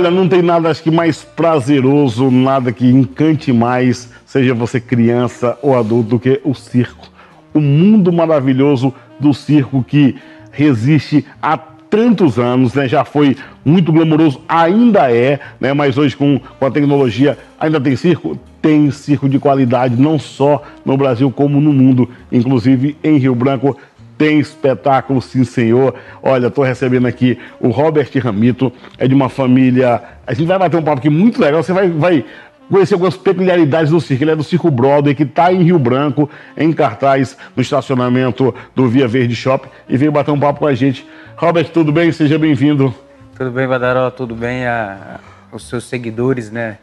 Olha, não tem nada acho que mais prazeroso, nada que encante mais, seja você criança ou adulto, do que o circo. O mundo maravilhoso do circo que resiste há tantos anos, né? Já foi muito glamouroso, ainda é, né? Mas hoje com, com a tecnologia ainda tem circo? Tem circo de qualidade, não só no Brasil como no mundo, inclusive em Rio Branco tem espetáculo, sim, senhor. Olha, estou recebendo aqui o Robert Ramito, é de uma família. A gente vai bater um papo aqui muito legal. Você vai, vai conhecer algumas peculiaridades do circo. Ele é do Circo Broadway, que está em Rio Branco, em cartaz, no estacionamento do Via Verde Shop, e veio bater um papo com a gente. Robert, tudo bem? Seja bem-vindo. Tudo bem, Vadaró? Tudo bem? A, os seus seguidores, né?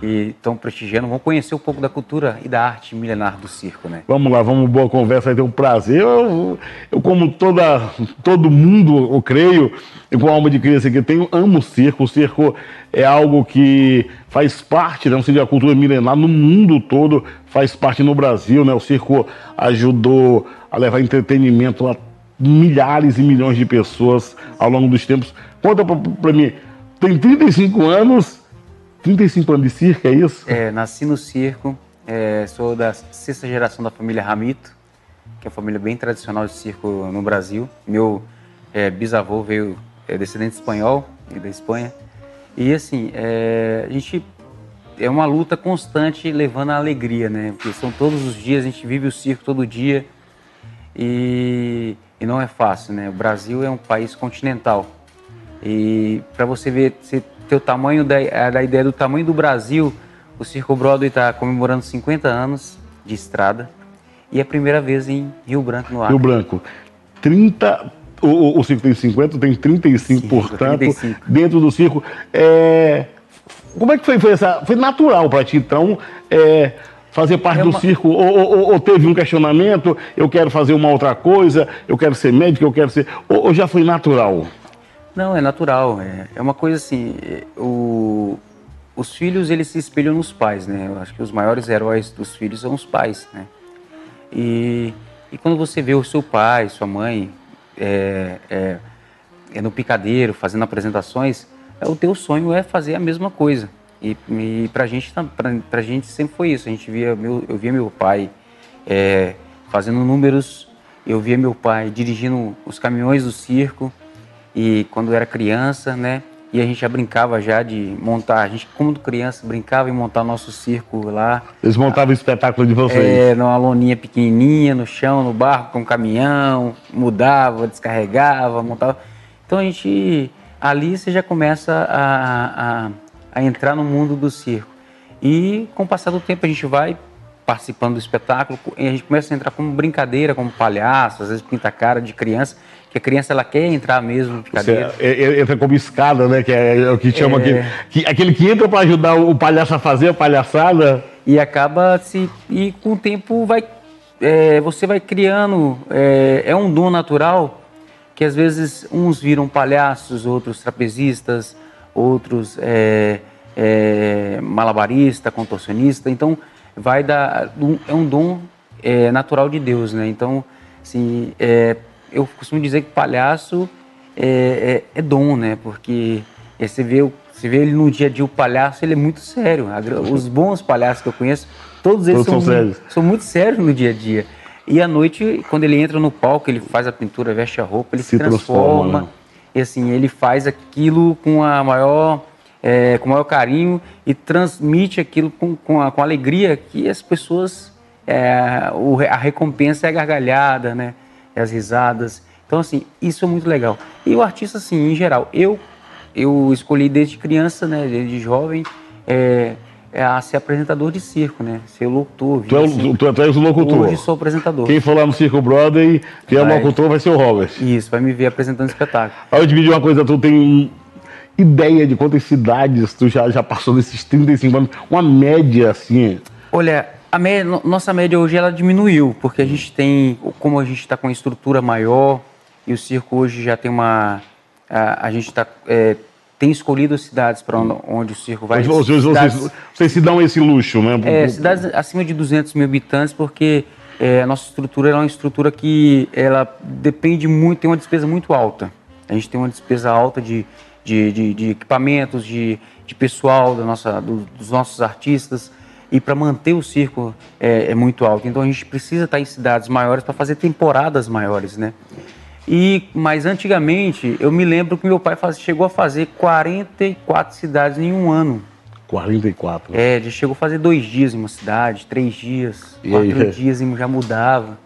Que estão prestigiando, vão conhecer um pouco da cultura e da arte milenar do circo, né? Vamos lá, vamos boa conversa, vai ter um prazer. Eu, eu como toda, todo mundo, eu creio, e com a alma de criança que tenho, amo o circo. O circo é algo que faz parte, não né, sei, da cultura milenar no mundo todo, faz parte no Brasil, né? O circo ajudou a levar entretenimento a milhares e milhões de pessoas ao longo dos tempos. Conta para mim, tem 35 anos 35 anos de circo, é isso? É, nasci no circo, é, sou da sexta geração da família Ramito, que é uma família bem tradicional de circo no Brasil. Meu é, bisavô veio é, descendente espanhol, da Espanha. E assim, é, a gente é uma luta constante levando a alegria, né? Porque são todos os dias, a gente vive o circo todo dia e, e não é fácil, né? O Brasil é um país continental e para você ver, você ter o tamanho da, da ideia do tamanho do Brasil, o Circo Broadway está comemorando 50 anos de estrada e é a primeira vez em Rio Branco, no Acre. Rio Branco. 30, o, o circo tem 50, tem 35, Sim, portanto, 35. dentro do circo. É, como é que foi, foi essa? Foi natural para ti, então, é, fazer parte é uma... do circo? Ou, ou, ou, teve um questionamento, eu quero fazer uma outra coisa, eu quero ser médico, eu quero ser. Ou, ou já foi natural? Não, é natural. É, é uma coisa assim. É, o, os filhos eles se espelham nos pais, né? Eu acho que os maiores heróis dos filhos são os pais, né? E, e quando você vê o seu pai, sua mãe é, é, é no picadeiro fazendo apresentações, é, o teu sonho é fazer a mesma coisa. E, e pra gente gente sempre foi isso. A gente via meu, eu via meu pai é, fazendo números, eu via meu pai dirigindo os caminhões do circo e quando era criança, né? E a gente já brincava já de montar, a gente como criança brincava em montar nosso circo lá. Eles montavam o espetáculo de vocês? É, numa loninha pequenininha, no chão, no barco, com um caminhão, mudava, descarregava, montava. Então a gente, ali você já começa a, a, a entrar no mundo do circo. E com o passar do tempo a gente vai participando do espetáculo, e a gente começa a entrar como brincadeira, como palhaço, às vezes pinta cara de criança, que a criança ela quer entrar mesmo de cadeira. É, é, entra como escada, né? Que é, o que chama é... aquele, que, aquele que entra para ajudar o palhaço a fazer a palhaçada. E acaba se. E com o tempo vai. É, você vai criando. É, é um dom natural que às vezes uns viram palhaços, outros trapezistas, outros é, é, malabarista, contorcionista. Então vai dar. É um dom é, natural de Deus, né? Então, assim, é, eu costumo dizer que palhaço é, é, é dom, né? Porque é, você, vê, você vê ele no dia a dia, o palhaço, ele é muito sério. Os bons palhaços que eu conheço, todos eles todos são, são, muito, são muito sérios no dia a dia. E à noite, quando ele entra no palco, ele faz a pintura, veste a roupa, ele se, se transforma. transforma né? E assim, ele faz aquilo com a maior, é, com o maior carinho e transmite aquilo com, com, a, com alegria que as pessoas, é, a recompensa é a gargalhada, né? As risadas. Então, assim, isso é muito legal. E o artista, assim, em geral, eu, eu escolhi desde criança, né, desde jovem, é, é a ser apresentador de circo, né? Ser locutor. Tu, é, assim, tu, tu és o locutor. Hoje sou apresentador. Quem for lá no Circo Brother, quem vai, é o locutor vai ser o Robert. Isso, vai me ver apresentando espetáculo. Aí eu dividi uma coisa, tu tem ideia de quantas cidades tu já, já passou nesses 35 anos? Uma média, assim? Olha, a média, nossa média hoje ela diminuiu, porque a gente tem, como a gente está com uma estrutura maior e o circo hoje já tem uma. A, a gente tá, é, tem escolhido cidades para onde, onde, o circo vai. Vocês, cidades, vocês, vocês, se dão esse luxo, né? É, cidades acima de 200 mil habitantes, porque é, a nossa estrutura é uma estrutura que ela depende muito, tem uma despesa muito alta. A gente tem uma despesa alta de, de, de, de equipamentos, de, de pessoal da nossa, do, dos nossos artistas e para manter o circo é, é, muito alto. Então a gente precisa estar em cidades maiores para fazer temporadas maiores, né? E mas antigamente eu me lembro que meu pai faz, chegou a fazer 44 cidades em um ano. 44. É, ele chegou a fazer dois dias em uma cidade, três dias, e quatro aí? dias e já mudava.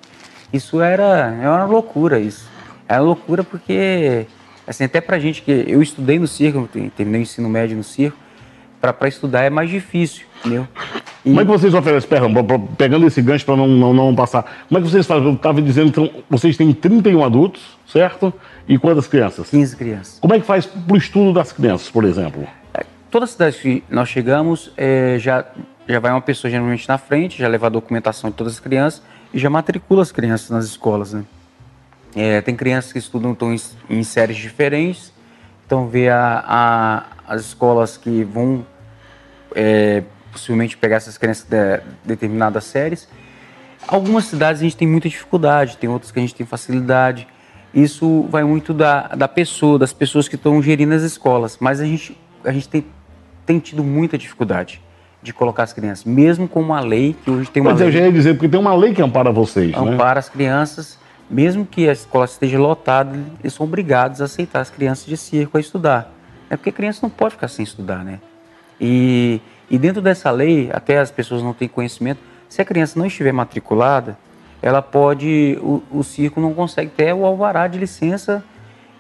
Isso era, era uma loucura isso. Era loucura porque assim até pra gente que eu estudei no circo, terminei o ensino médio no circo, para estudar é mais difícil, entendeu? E... Como é que vocês oferecem, perdão, pegando esse gancho para não, não, não passar, como é que vocês fazem? Eu estava dizendo, então, vocês têm 31 adultos, certo? E quantas crianças? 15 crianças. Como é que faz para o estudo das crianças, por exemplo? É, toda cidade que nós chegamos, é, já, já vai uma pessoa geralmente na frente, já leva a documentação de todas as crianças e já matricula as crianças nas escolas, né? É, tem crianças que estudam então, em, em séries diferentes, então vê a, a, as escolas que vão é, possivelmente pegar essas crianças de determinadas séries. Algumas cidades a gente tem muita dificuldade, tem outras que a gente tem facilidade. Isso vai muito da, da pessoa, das pessoas que estão gerindo as escolas. Mas a gente, a gente tem, tem tido muita dificuldade de colocar as crianças, mesmo com uma lei que hoje tem uma Mas lei. eu já ia dizer, porque tem uma lei que ampara vocês, ampara né? Ampara as crianças, mesmo que a escola esteja lotada, eles são obrigados a aceitar as crianças de circo a estudar. É porque criança não pode ficar sem estudar, né? E e dentro dessa lei, até as pessoas não têm conhecimento, se a criança não estiver matriculada, ela pode, o, o circo não consegue ter o alvará de licença.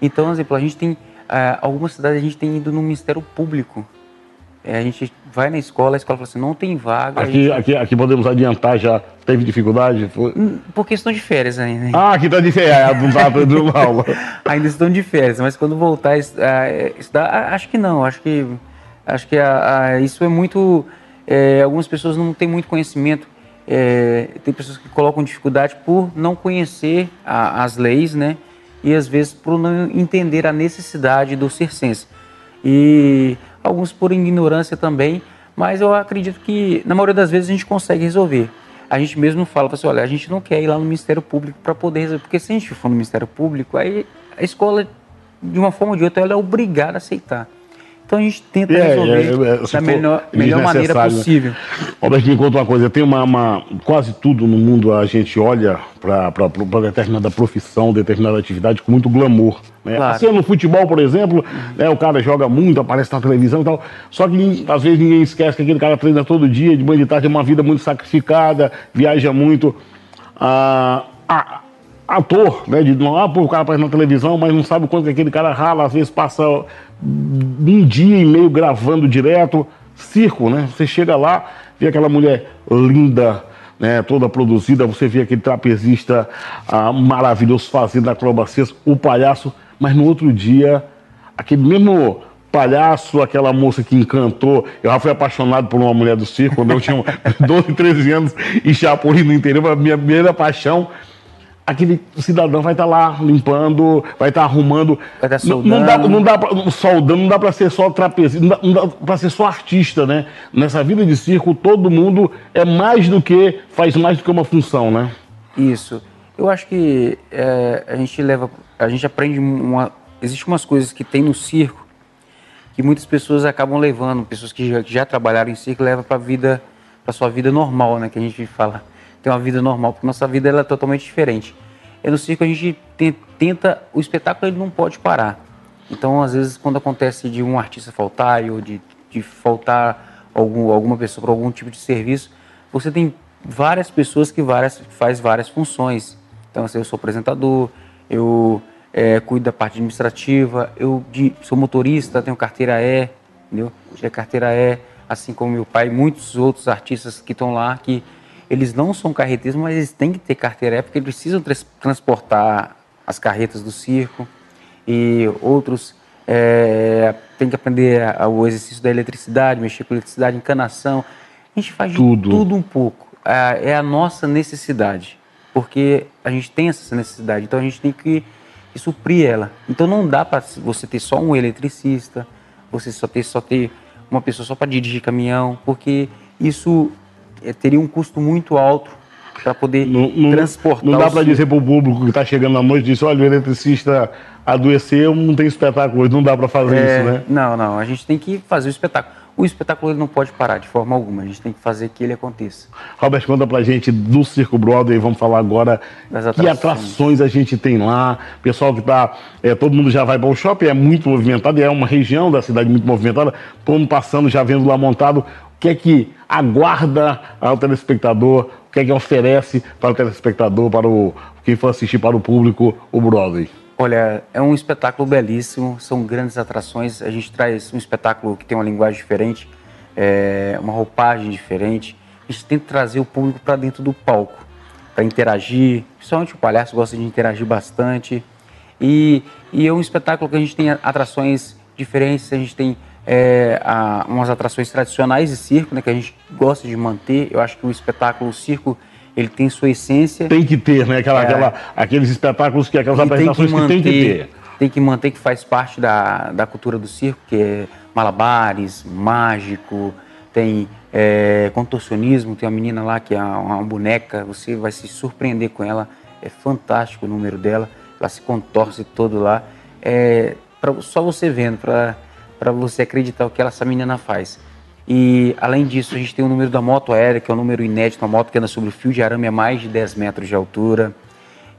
Então, por exemplo, a gente tem, é, algumas cidades a gente tem ido no Ministério Público. É, a gente vai na escola, a escola fala assim, não tem vaga. Aqui, gente... aqui, aqui podemos adiantar, já teve dificuldade? Foi... Hum, por questão de férias ainda. Né? Ah, aqui está de férias, não está aprendendo aula. ainda estão de férias, mas quando voltar a estudar, acho que não, acho que Acho que a, a, isso é muito. É, algumas pessoas não têm muito conhecimento. É, tem pessoas que colocam dificuldade por não conhecer a, as leis, né? E às vezes por não entender a necessidade do circense. E alguns por ignorância também, mas eu acredito que na maioria das vezes a gente consegue resolver. A gente mesmo fala, assim, olha, a gente não quer ir lá no Ministério Público para poder resolver, porque se a gente for no Ministério Público, aí a escola, de uma forma ou de outra, ela é obrigada a aceitar. Então a gente tenta é, resolver é, é, da melhor, melhor maneira né? possível. Roberto, me conta uma coisa, tem uma, uma, quase tudo no mundo a gente olha para determinada profissão, determinada atividade com muito glamour. Né? Claro. Assim, no futebol, por exemplo, né, o cara joga muito, aparece na televisão e tal, só que às vezes ninguém esquece que aquele cara treina todo dia, de manhã de tarde, é uma vida muito sacrificada, viaja muito. Ah, ah, ator, né? De não, ah, pô, o cara aparece na televisão, mas não sabe o quanto que aquele cara rala, às vezes passa um dia e meio gravando direto. Circo, né? Você chega lá, vê aquela mulher linda, né, toda produzida, você vê aquele trapezista ah, maravilhoso fazendo acrobacias, o palhaço, mas no outro dia, aquele mesmo palhaço, aquela moça que encantou. Eu já fui apaixonado por uma mulher do circo quando eu tinha 12, 13 anos e Chapolin no interior, a minha primeira paixão aquele cidadão vai estar tá lá limpando, vai estar tá arrumando. Vai estar tá soldando. Não, dá, não dá pra, soldando, não dá para ser só trapezista, não dá, dá para ser só artista, né? Nessa vida de circo, todo mundo é mais do que, faz mais do que uma função, né? Isso. Eu acho que é, a gente leva, a gente aprende uma, existe umas coisas que tem no circo que muitas pessoas acabam levando, pessoas que já, que já trabalharam em circo levam para a vida, para sua vida normal, né? Que a gente fala ter uma vida normal, porque nossa vida ela é totalmente diferente. E no circo a gente tenta, o espetáculo ele não pode parar. Então, às vezes, quando acontece de um artista faltar ou de, de faltar algum, alguma pessoa para algum tipo de serviço, você tem várias pessoas que várias, faz várias funções. Então, assim, eu sou apresentador, eu é, cuido da parte administrativa, eu de, sou motorista, tenho carteira E, entendeu? Tirei carteira E, assim como meu pai, muitos outros artistas que estão lá que eles não são carretistas, mas eles têm que ter carteira é porque eles precisam transportar as carretas do circo e outros é, têm que aprender o exercício da eletricidade, mexer com eletricidade, encanação. A gente faz tudo, tudo um pouco. É, é a nossa necessidade, porque a gente tem essa necessidade, então a gente tem que, que suprir ela. Então não dá para você ter só um eletricista, você só ter só ter uma pessoa só para dirigir caminhão, porque isso teria um custo muito alto para poder não, não, transportar. Não dá para dizer para o público que está chegando à noite, diz, olha, o eletricista adoeceu, não tem espetáculo hoje, não dá para fazer é, isso, né? Não, não, a gente tem que fazer o espetáculo. O espetáculo ele não pode parar de forma alguma, a gente tem que fazer que ele aconteça. Robert, conta pra gente do Circo Broadway, vamos falar agora das atrações. que atrações a gente tem lá. Pessoal que tá, é, todo mundo já vai para o shopping, é muito movimentado, é uma região da cidade muito movimentada, todo mundo passando, já vendo lá montado. O que é que aguarda ao telespectador, o que é que oferece para o telespectador, para o quem for assistir para o público, o Broadway? Olha, é um espetáculo belíssimo, são grandes atrações. A gente traz um espetáculo que tem uma linguagem diferente, é, uma roupagem diferente. A gente tenta trazer o público para dentro do palco, para interagir. Principalmente o palhaço gosta de interagir bastante. E, e é um espetáculo que a gente tem atrações diferentes, a gente tem é, a, umas atrações tradicionais de circo, né, que a gente gosta de manter. Eu acho que o espetáculo, o circo, ele tem sua essência. Tem que ter, né? Aquela, é. aquela, aqueles espetáculos, que aquelas apresentações que, manter, que, tem que ter. Tem que manter que faz parte da, da cultura do circo, que é malabares, mágico, tem é, contorcionismo, tem uma menina lá que é uma, uma boneca, você vai se surpreender com ela, é fantástico o número dela, ela se contorce todo lá. É, pra, só você vendo, para você acreditar o que essa menina faz. E além disso, a gente tem o número da moto aérea, que é um número inédito, uma moto que anda sobre o fio de arame a mais de 10 metros de altura.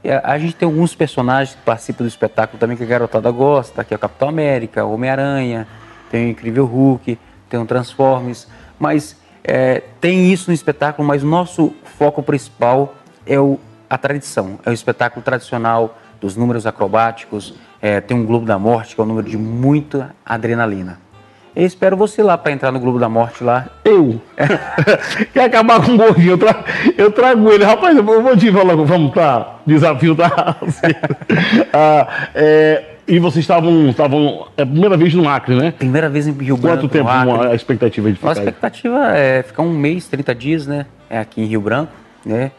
E a, gente tem alguns personagens que participam do espetáculo também que a garotada gosta, que é o Capitão América, o Homem-Aranha, tem o Incrível Hulk, tem o Transformers. Mas é, tem isso no espetáculo, mas nosso foco principal é o, a tradição, é o espetáculo tradicional dos números acrobáticos, é, tem um Globo da Morte, que é um número de muita adrenalina. Eu espero você lá para entrar no Globo da Morte lá. Eu? Quer acabar com o gordinho? Eu, tra... eu trago ele. Rapaz, eu vou te falar, vamos tá? Desafio tá. ah, é, e vocês estavam. estavam é a primeira vez no Acre, né? Primeira vez em Rio Branco. Quanto tempo a expectativa de ficar? A expectativa aí? é ficar um mês, 30 dias, né? É aqui em Rio Branco, né?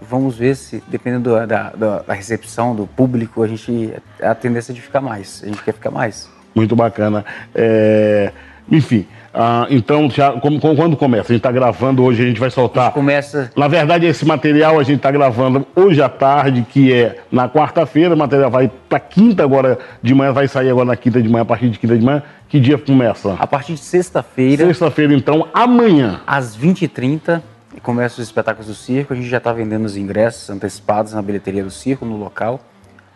Vamos ver se, dependendo da, da, da recepção do público, a gente. A tendência é de ficar mais. A gente quer ficar mais. Muito bacana. É, enfim, ah, então, já, como, quando começa? A gente está gravando hoje, a gente vai soltar. A começa. Na verdade, esse material a gente está gravando hoje à tarde, que é na quarta-feira. O material vai para quinta agora de manhã, vai sair agora na quinta de manhã, a partir de quinta de manhã. Que dia começa? A partir de sexta-feira. Sexta-feira, então, amanhã. Às 20h30 começa os espetáculos do circo. A gente já está vendendo os ingressos antecipados na bilheteria do circo, no local,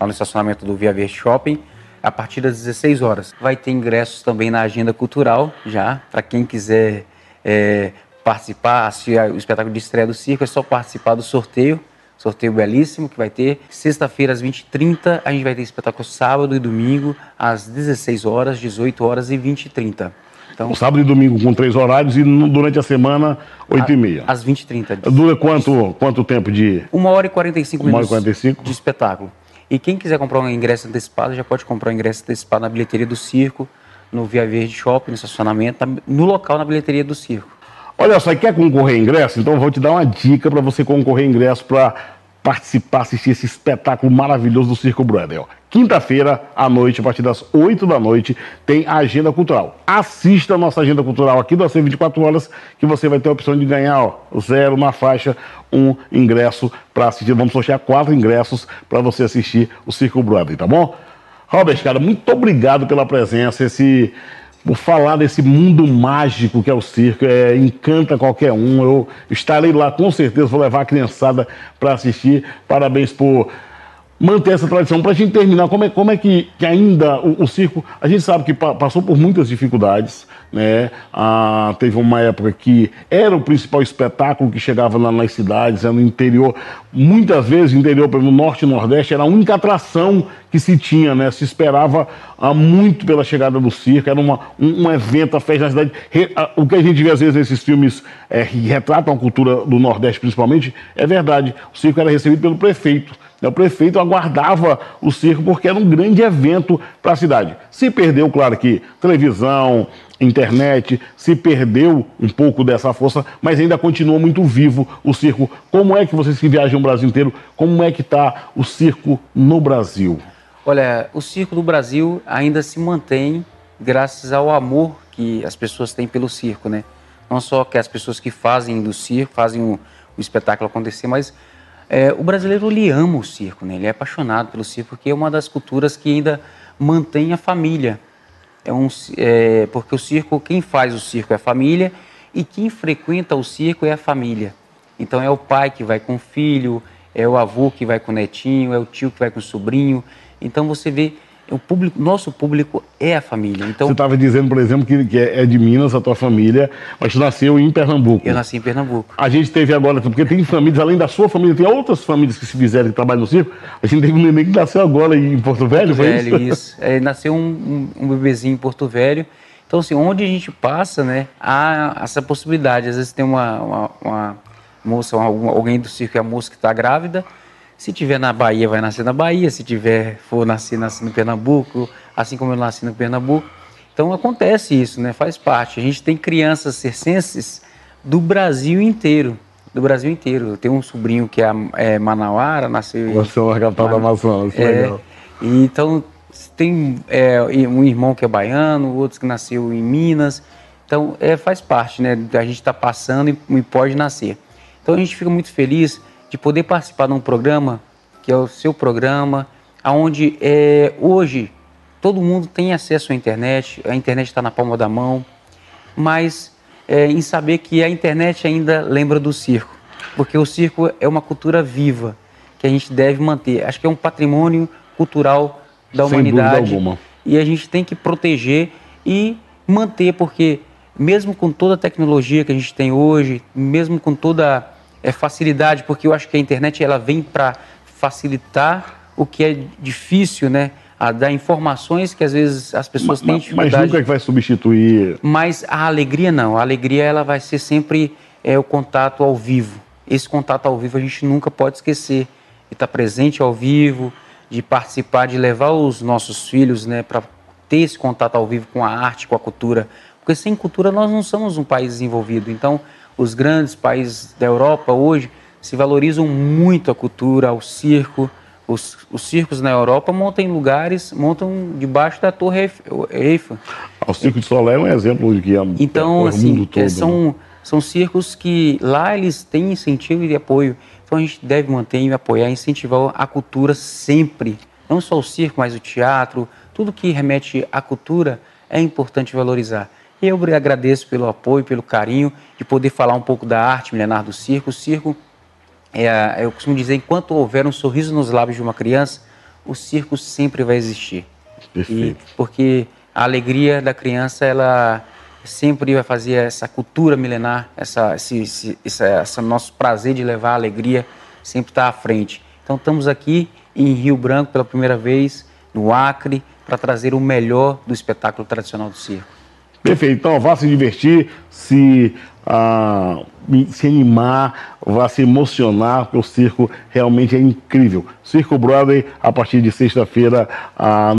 lá no estacionamento do Via Verde Shopping a partir das 16 horas. Vai ter ingressos também na agenda cultural, já, para quem quiser é, participar, assistir o espetáculo de estreia do circo, é só participar do sorteio. Sorteio belíssimo que vai ter. Sexta-feira, às 20h30, a gente vai ter espetáculo sábado e domingo, às 16 horas, 18 horas e 20h30. Então, sábado e domingo com três horários e durante a semana, 8 e meia. Às 20h30. Dura quanto, quanto tempo de. Uma hora e 45 minutos. Uma hora e 45? De espetáculo. E quem quiser comprar um ingresso antecipado, já pode comprar um ingresso antecipado na bilheteria do circo, no Via Verde Shopping, no estacionamento, no local na bilheteria do circo. Olha só, quer concorrer a ingresso? Então eu vou te dar uma dica para você concorrer a ingresso para participar, assistir esse espetáculo maravilhoso do Circo Brother. Quinta-feira à noite, a partir das 8 da noite, tem a Agenda Cultural. Assista a nossa Agenda Cultural aqui do AC 24 Horas, que você vai ter a opção de ganhar ó, zero na faixa, um ingresso para assistir. Vamos sortear quatro ingressos para você assistir o Circo Brother, tá bom? Robert, cara, muito obrigado pela presença. Esse falar desse mundo mágico que é o circo, é, encanta qualquer um. Eu estarei lá com certeza, vou levar a criançada para assistir. Parabéns por manter essa tradição. Para a gente terminar, como é, como é que, que ainda o, o, circo, a gente sabe que pa, passou por muitas dificuldades, né? Ah, teve uma época que era o principal espetáculo que chegava lá nas cidades, era no interior. Muitas vezes, interior, no norte e nordeste, era a única atração que se tinha, né? Se esperava ah, muito pela chegada do circo, era uma, um, um evento, a festa na cidade. Re, ah, o que a gente vê às vezes nesses filmes é, que retratam a cultura do Nordeste, principalmente, é verdade. O circo era recebido pelo prefeito. Né? O prefeito aguardava o circo porque era um grande evento para a cidade. Se perdeu, claro que televisão, internet, se perdeu um pouco dessa força, mas ainda continua muito vivo o circo. Como é que vocês que viajam o Brasil inteiro, como é que está o circo no Brasil? Olha, o circo do Brasil ainda se mantém graças ao amor que as pessoas têm pelo circo, né? Não só que as pessoas que fazem do circo, fazem o, o espetáculo acontecer, mas é, o brasileiro ele ama o circo, né? ele é apaixonado pelo circo, porque é uma das culturas que ainda mantém a família. É um, é, porque o circo, quem faz o circo é a família e quem frequenta o circo é a família. Então é o pai que vai com o filho, é o avô que vai com o netinho, é o tio que vai com o sobrinho. Então você vê o público, nosso público é a família. Então, Você estava dizendo, por exemplo, que, que é de Minas a tua família, mas tu nasceu em Pernambuco. Eu nasci em Pernambuco. A gente teve agora, porque tem famílias, além da sua família, tem outras famílias que se fizeram que trabalham no circo. A gente teve um neném que nasceu agora em Porto Velho, Porto foi Velho, isso? isso. É, nasceu um, um, um, bebezinho em Porto Velho. Então, assim, onde a gente passa, né, há essa possibilidade. Às vezes tem uma, uma, uma moça, uma, alguém do circo, é a moça que está grávida, se tiver na Bahia, vai nascer na Bahia. Se tiver, for nascer, nascer no Pernambuco, assim como eu nasci no Pernambuco. Então acontece isso, né? Faz parte. A gente tem crianças circenses do Brasil inteiro. Do Brasil inteiro. Eu tenho um sobrinho que é, é Manauara, nasceu Você é uma capital da Amazonas, é, legal. E, então tem é, um irmão que é baiano, outros que nasceu em Minas. Então é, faz parte, né? A gente está passando e, e pode nascer. Então a gente fica muito feliz de poder participar de um programa que é o seu programa, aonde é, hoje todo mundo tem acesso à internet, a internet está na palma da mão, mas é, em saber que a internet ainda lembra do circo, porque o circo é uma cultura viva que a gente deve manter. Acho que é um patrimônio cultural da Sem humanidade e a gente tem que proteger e manter, porque mesmo com toda a tecnologia que a gente tem hoje, mesmo com toda é facilidade, porque eu acho que a internet ela vem para facilitar o que é difícil, né? A dar informações que às vezes as pessoas Mas, têm mas dificuldade. nunca que vai substituir. Mas a alegria não. A alegria ela vai ser sempre é, o contato ao vivo. Esse contato ao vivo a gente nunca pode esquecer. De estar presente ao vivo, de participar, de levar os nossos filhos né, para ter esse contato ao vivo com a arte, com a cultura. Porque sem cultura nós não somos um país desenvolvido. Então, os grandes países da Europa hoje se valorizam muito a cultura, o circo. Os, os circos na Europa montam em lugares, montam debaixo da Torre Eiffel. O Circo de Solé é um exemplo de que é Então, o assim, mundo todo. é, são, né? são circos que lá eles têm incentivo e apoio. Então a gente deve manter e apoiar, incentivar a cultura sempre. Não só o circo, mas o teatro, tudo que remete à cultura é importante valorizar. E eu agradeço pelo apoio, pelo carinho, de poder falar um pouco da arte milenar do circo. O circo, é, eu costumo dizer, enquanto houver um sorriso nos lábios de uma criança, o circo sempre vai existir. Perfeito. E, porque a alegria da criança, ela sempre vai fazer essa cultura milenar, essa, esse, esse, esse, esse nosso prazer de levar a alegria, sempre está à frente. Então estamos aqui em Rio Branco pela primeira vez, no Acre, para trazer o melhor do espetáculo tradicional do circo. Perfeito. Então, vá se divertir, se, ah, se animar, vá se emocionar, porque o circo realmente é incrível. Circo Broadway, a partir de sexta-feira, ah,